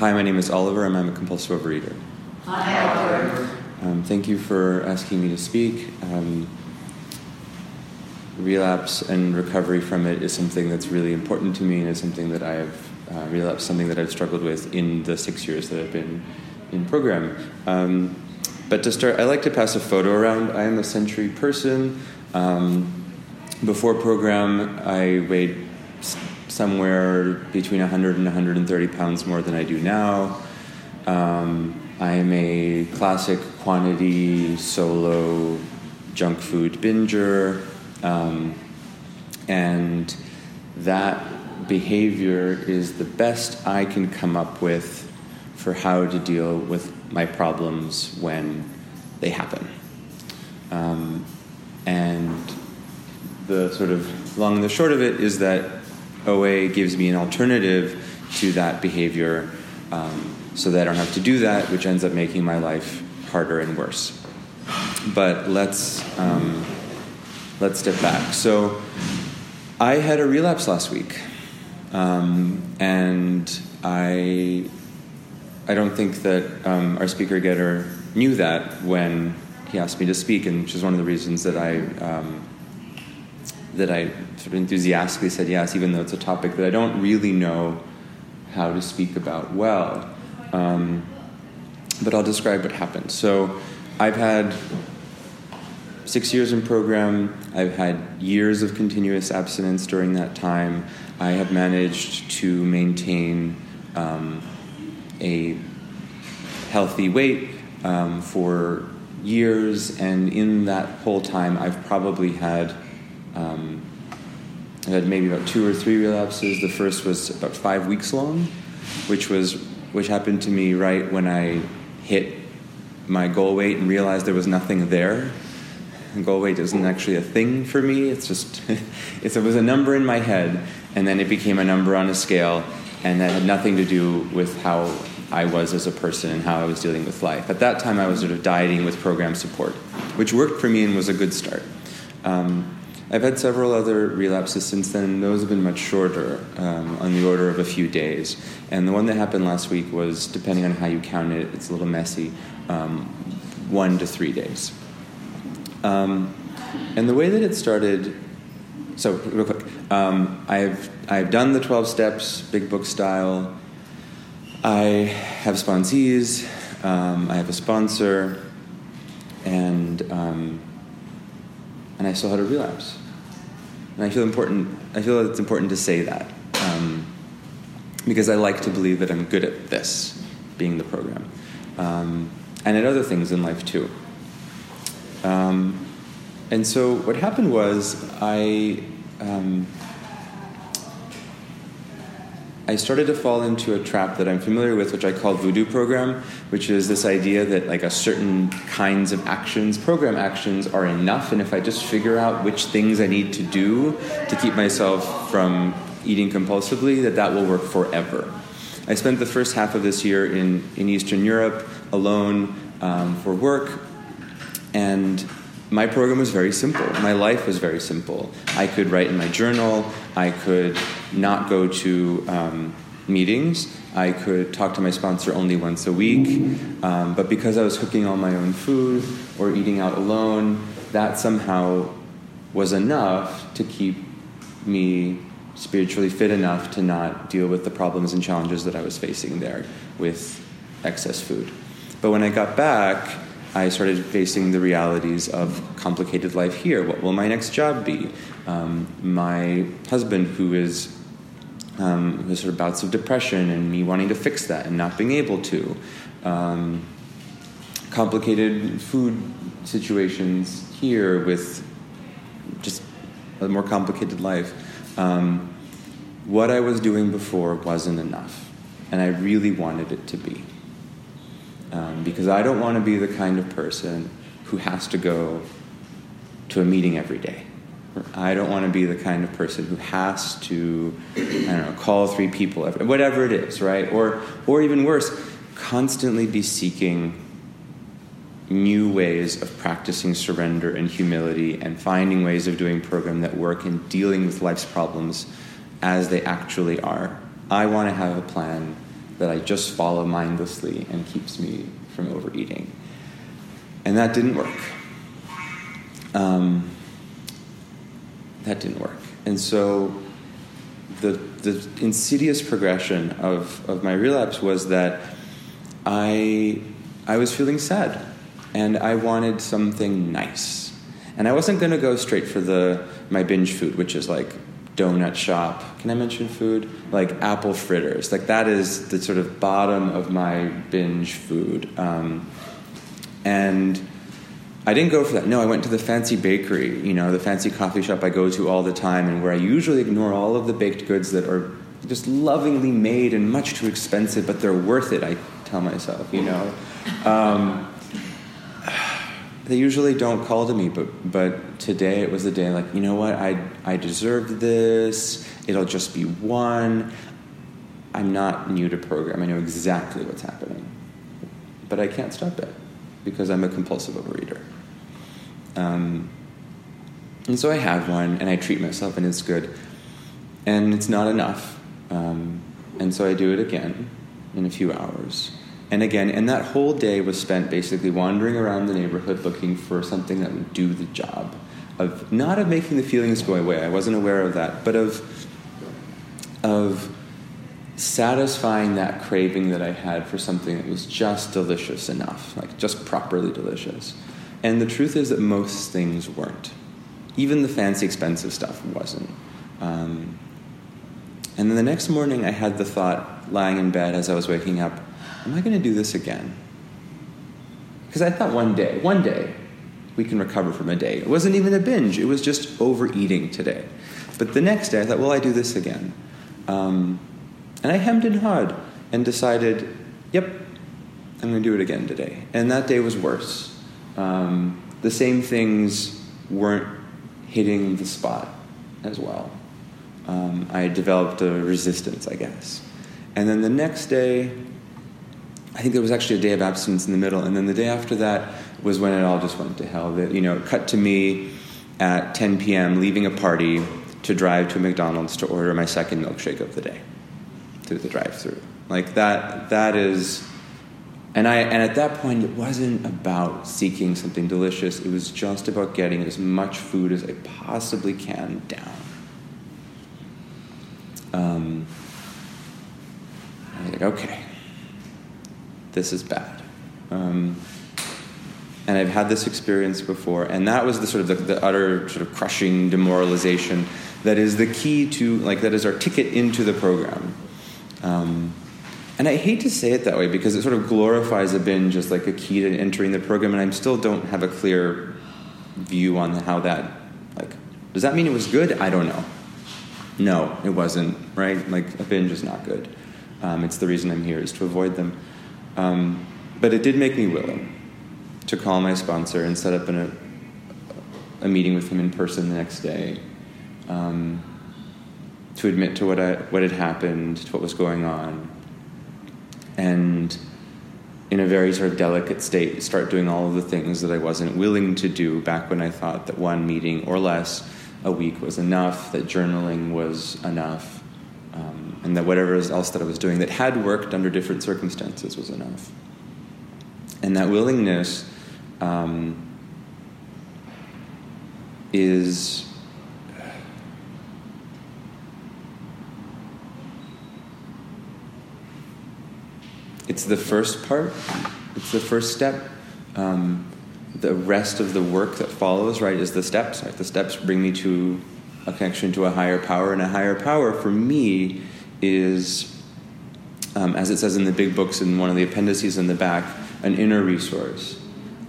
Hi, my name is Oliver, and I'm a compulsive overeater. Hi, Oliver. Um, thank you for asking me to speak. Um, relapse and recovery from it is something that's really important to me, and is something that I have uh, relapse, something that I've struggled with in the six years that I've been in program. Um, but to start, I like to pass a photo around. I am a century person. Um, before program, I weighed somewhere between 100 and 130 pounds more than I do now. Um, I am a classic quantity solo junk food binger, um, and that behavior is the best I can come up with for how to deal with my problems when they happen. Um, and the sort of long and the short of it is that OA gives me an alternative to that behavior um, so that I don't have to do that, which ends up making my life harder and worse. But let's, um, let's step back. So I had a relapse last week, um, and I, I don't think that um, our speaker getter knew that when he asked me to speak, and which is one of the reasons that I um, that I sort of enthusiastically said yes, even though it's a topic that I don't really know how to speak about well. Um, but I'll describe what happened. So I've had six years in program. I've had years of continuous abstinence during that time. I have managed to maintain um, a healthy weight um, for years, and in that whole time, I've probably had um, I had maybe about two or three relapses. The first was about five weeks long, which was which happened to me right when I hit my goal weight and realized there was nothing there. And goal weight isn't actually a thing for me. It's just it was a number in my head, and then it became a number on a scale, and that had nothing to do with how I was as a person and how I was dealing with life. At that time, I was sort of dieting with program support, which worked for me and was a good start. Um, I've had several other relapses since then, those have been much shorter, um, on the order of a few days. And the one that happened last week was, depending on how you count it, it's a little messy, um, one to three days. Um, and the way that it started, so real quick, um, I've I've done the twelve steps, big book style. I have sponsees. Um, I have a sponsor, and um, and I still had a relapse. And I feel important. I feel it's important to say that um, because I like to believe that I'm good at this, being the program, um, and at other things in life too. Um, and so what happened was I. I started to fall into a trap that I'm familiar with, which I call voodoo program, which is this idea that like a certain kinds of actions, program actions, are enough, and if I just figure out which things I need to do to keep myself from eating compulsively, that that will work forever. I spent the first half of this year in, in Eastern Europe alone um, for work, and my program was very simple. My life was very simple. I could write in my journal. I could not go to um, meetings. I could talk to my sponsor only once a week. Um, but because I was cooking all my own food or eating out alone, that somehow was enough to keep me spiritually fit enough to not deal with the problems and challenges that I was facing there with excess food. But when I got back, I started facing the realities of complicated life here. What will my next job be? Um, my husband, who is um, sort of bouts of depression, and me wanting to fix that and not being able to. Um, complicated food situations here with just a more complicated life. Um, what I was doing before wasn't enough, and I really wanted it to be um, because I don't want to be the kind of person who has to go to a meeting every day. I don't want to be the kind of person who has to, I don't know, call three people, every, whatever it is, right? Or, or even worse, constantly be seeking new ways of practicing surrender and humility and finding ways of doing program that work and dealing with life's problems as they actually are. I want to have a plan that I just follow mindlessly and keeps me from overeating. And that didn't work. Um, that didn't work. And so the, the insidious progression of, of my relapse was that I, I was feeling sad and I wanted something nice. And I wasn't going to go straight for the my binge food, which is like donut shop. Can I mention food? Like apple fritters. Like that is the sort of bottom of my binge food. Um, and I didn't go for that. No, I went to the fancy bakery, you know, the fancy coffee shop I go to all the time, and where I usually ignore all of the baked goods that are just lovingly made and much too expensive, but they're worth it, I tell myself, you know. Um, they usually don't call to me, but, but today it was a day like, you know what, I, I deserved this, it'll just be one. I'm not new to program, I know exactly what's happening. But I can't stop it because I'm a compulsive overeater. Um, and so I have one, and I treat myself, and it's good. And it's not enough. Um, and so I do it again in a few hours. And again, and that whole day was spent basically wandering around the neighborhood looking for something that would do the job of not of making the feelings go away. I wasn't aware of that, but of of satisfying that craving that I had for something that was just delicious enough, like just properly delicious. And the truth is that most things weren't. Even the fancy, expensive stuff wasn't. Um, and then the next morning, I had the thought, lying in bed as I was waking up, am I going to do this again? Because I thought one day, one day, we can recover from a day. It wasn't even a binge, it was just overeating today. But the next day, I thought, will I do this again? Um, and I hemmed and hawed and decided, yep, I'm going to do it again today. And that day was worse. Um, the same things weren't hitting the spot as well. Um, I developed a resistance, I guess. And then the next day, I think there was actually a day of abstinence in the middle, and then the day after that was when it all just went to hell. The, you know, it cut to me at 10 p.m. leaving a party to drive to McDonald's to order my second milkshake of the day through the drive-through. Like that. That is and I and at that point it wasn't about seeking something delicious. It was just about getting as much food as I possibly can down. Um, I was like, okay, this is bad. Um, and I've had this experience before, and that was the sort of the, the, utter sort of crushing demoralization that is the key to like that is our ticket into the program. Um, and I hate to say it that way because it sort of glorifies a binge as like a key to entering the program, and I still don't have a clear view on how that like. Does that mean it was good? I don't know. No, it wasn't. Right? Like a binge is not good. Um, it's the reason I'm here is to avoid them. Um, but it did make me willing to call my sponsor and set up an, a, a meeting with him in person the next day. Um, to admit to what I, what had happened, to what was going on, and in a very sort of delicate state, start doing all of the things that I wasn't willing to do back when I thought that one meeting or less a week was enough, that journaling was enough, um, and that whatever else that I was doing that had worked under different circumstances was enough. And that willingness um, is it's the first part, it's the first step. Um, the rest of the work that follows, right, is the steps. Right? The steps bring me to a connection to a higher power, and a higher power for me is, um, as it says in the big books in one of the appendices in the back, an inner resource.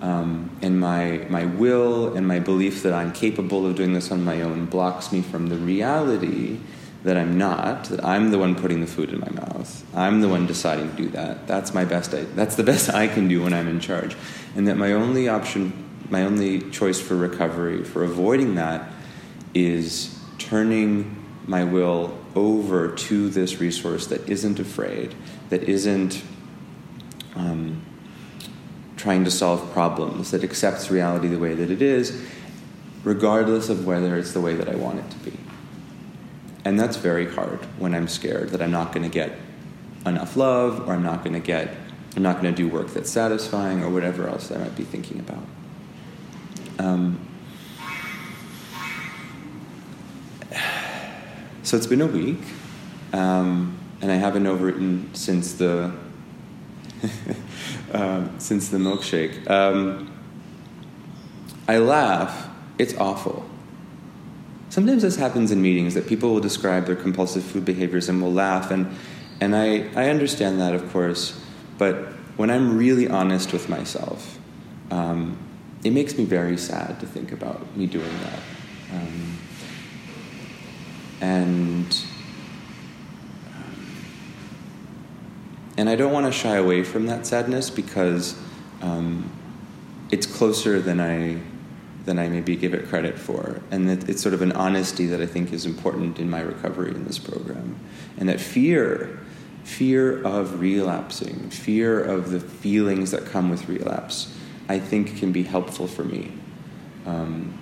Um, and my, my will and my belief that I'm capable of doing this on my own blocks me from the reality that I'm not, that I'm the one putting the food in my mouth. I'm the one deciding to do that. That's my best I, that's the best I can do when I'm in charge. And that my only option, my only choice for recovery, for avoiding that is turning my will over to this resource that isn't afraid, that isn't um, trying to solve problems, that accepts reality the way that it is, regardless of whether it's the way that I want it to be. And that's very hard when I'm scared that I'm not going to get enough love, or I'm not going to get, I'm not going to do work that's satisfying, or whatever else I might be thinking about. Um, so it's been a week, um, and I haven't overeaten since the um, since the milkshake. Um, I laugh. It's awful. Sometimes this happens in meetings that people will describe their compulsive food behaviors and will laugh, and and I I understand that of course, but when I'm really honest with myself, um, it makes me very sad to think about me doing that. Um, and and I don't want to shy away from that sadness because um, it's closer than I than I maybe give it credit for, and that it's sort of an honesty that I think is important in my recovery in this program, and that fear, fear of relapsing, fear of the feelings that come with relapse, I think can be helpful for me. Um,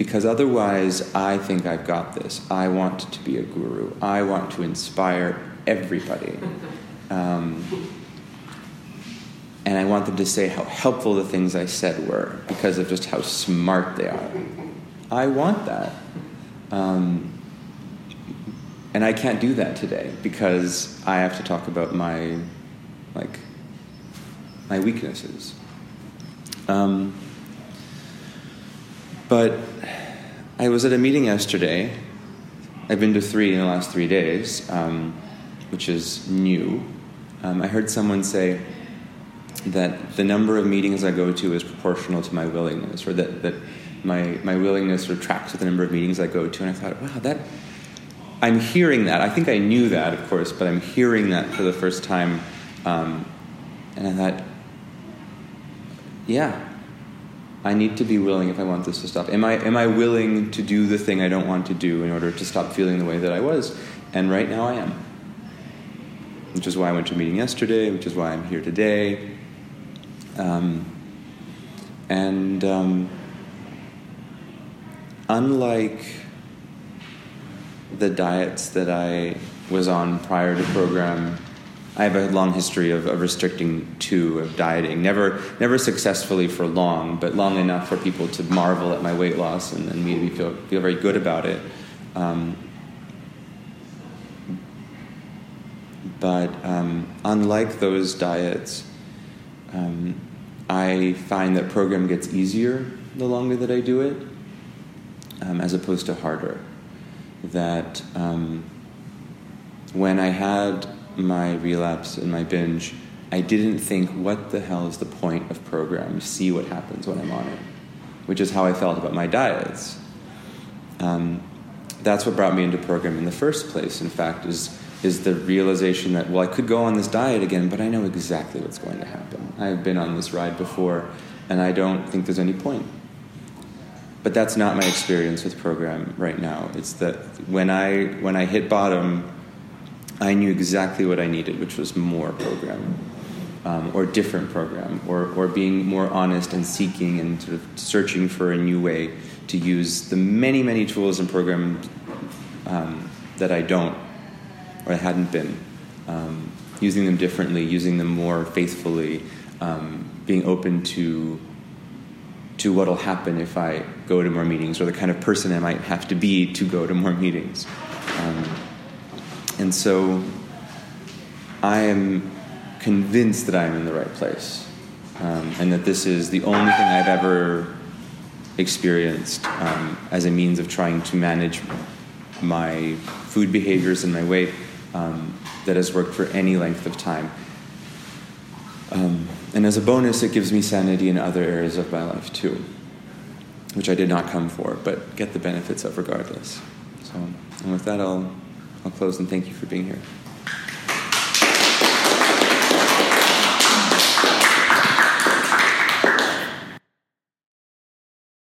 because otherwise, I think I've got this. I want to be a guru. I want to inspire everybody. Um, and I want them to say how helpful the things I said were because of just how smart they are. I want that. Um, and I can't do that today because I have to talk about my, like, my weaknesses. Um, but I was at a meeting yesterday. I've been to three in the last three days, um, which is new. Um, I heard someone say that the number of meetings I go to is proportional to my willingness, or that, that my, my willingness sort of tracks with the number of meetings I go to. And I thought, wow, that I'm hearing that. I think I knew that, of course, but I'm hearing that for the first time. Um, and I thought, yeah, I need to be willing if I want this to stop. Am I, am I willing to do the thing I don't want to do in order to stop feeling the way that I was? And right now I am. Which is why I went to a meeting yesterday, which is why I'm here today. Um, and um, unlike the diets that I was on prior to program, I have a long history of, of, restricting to of dieting. Never, never successfully for long, but long enough for people to marvel at my weight loss and, and me to feel feel very good about it. Um, but um, unlike those diets, um, I find that program gets easier the longer that I do it, um, as opposed to harder. That um, when I had my relapse and my binge, I didn't think, what the hell is the point of program? See what happens when I'm on it, which is how I felt about my diets. Um, that's what brought me into program in the first place. In fact, is is the realization that well, I could go on this diet again, but I know exactly what's going to happen. I've been on this ride before, and I don't think there's any point. But that's not my experience with program right now. It's that when I when I hit bottom, I knew exactly what I needed, which was more program, um, or different program, or, or being more honest and seeking and sort of searching for a new way to use the many, many tools and programs um, that I don't or I hadn't been. Um, using them differently, using them more faithfully, um, being open to to what'll happen if I go to more meetings, or the kind of person I might have to be to go to more meetings. And so I am convinced that I am in the right place um, and that this is the only thing I've ever experienced um, as a means of trying to manage my food behaviors and my weight um, that has worked for any length of time. Um, and as a bonus, it gives me sanity in other areas of my life too, which I did not come for, but get the benefits of regardless. So, and with that, I'll I'll close and thank you for being here.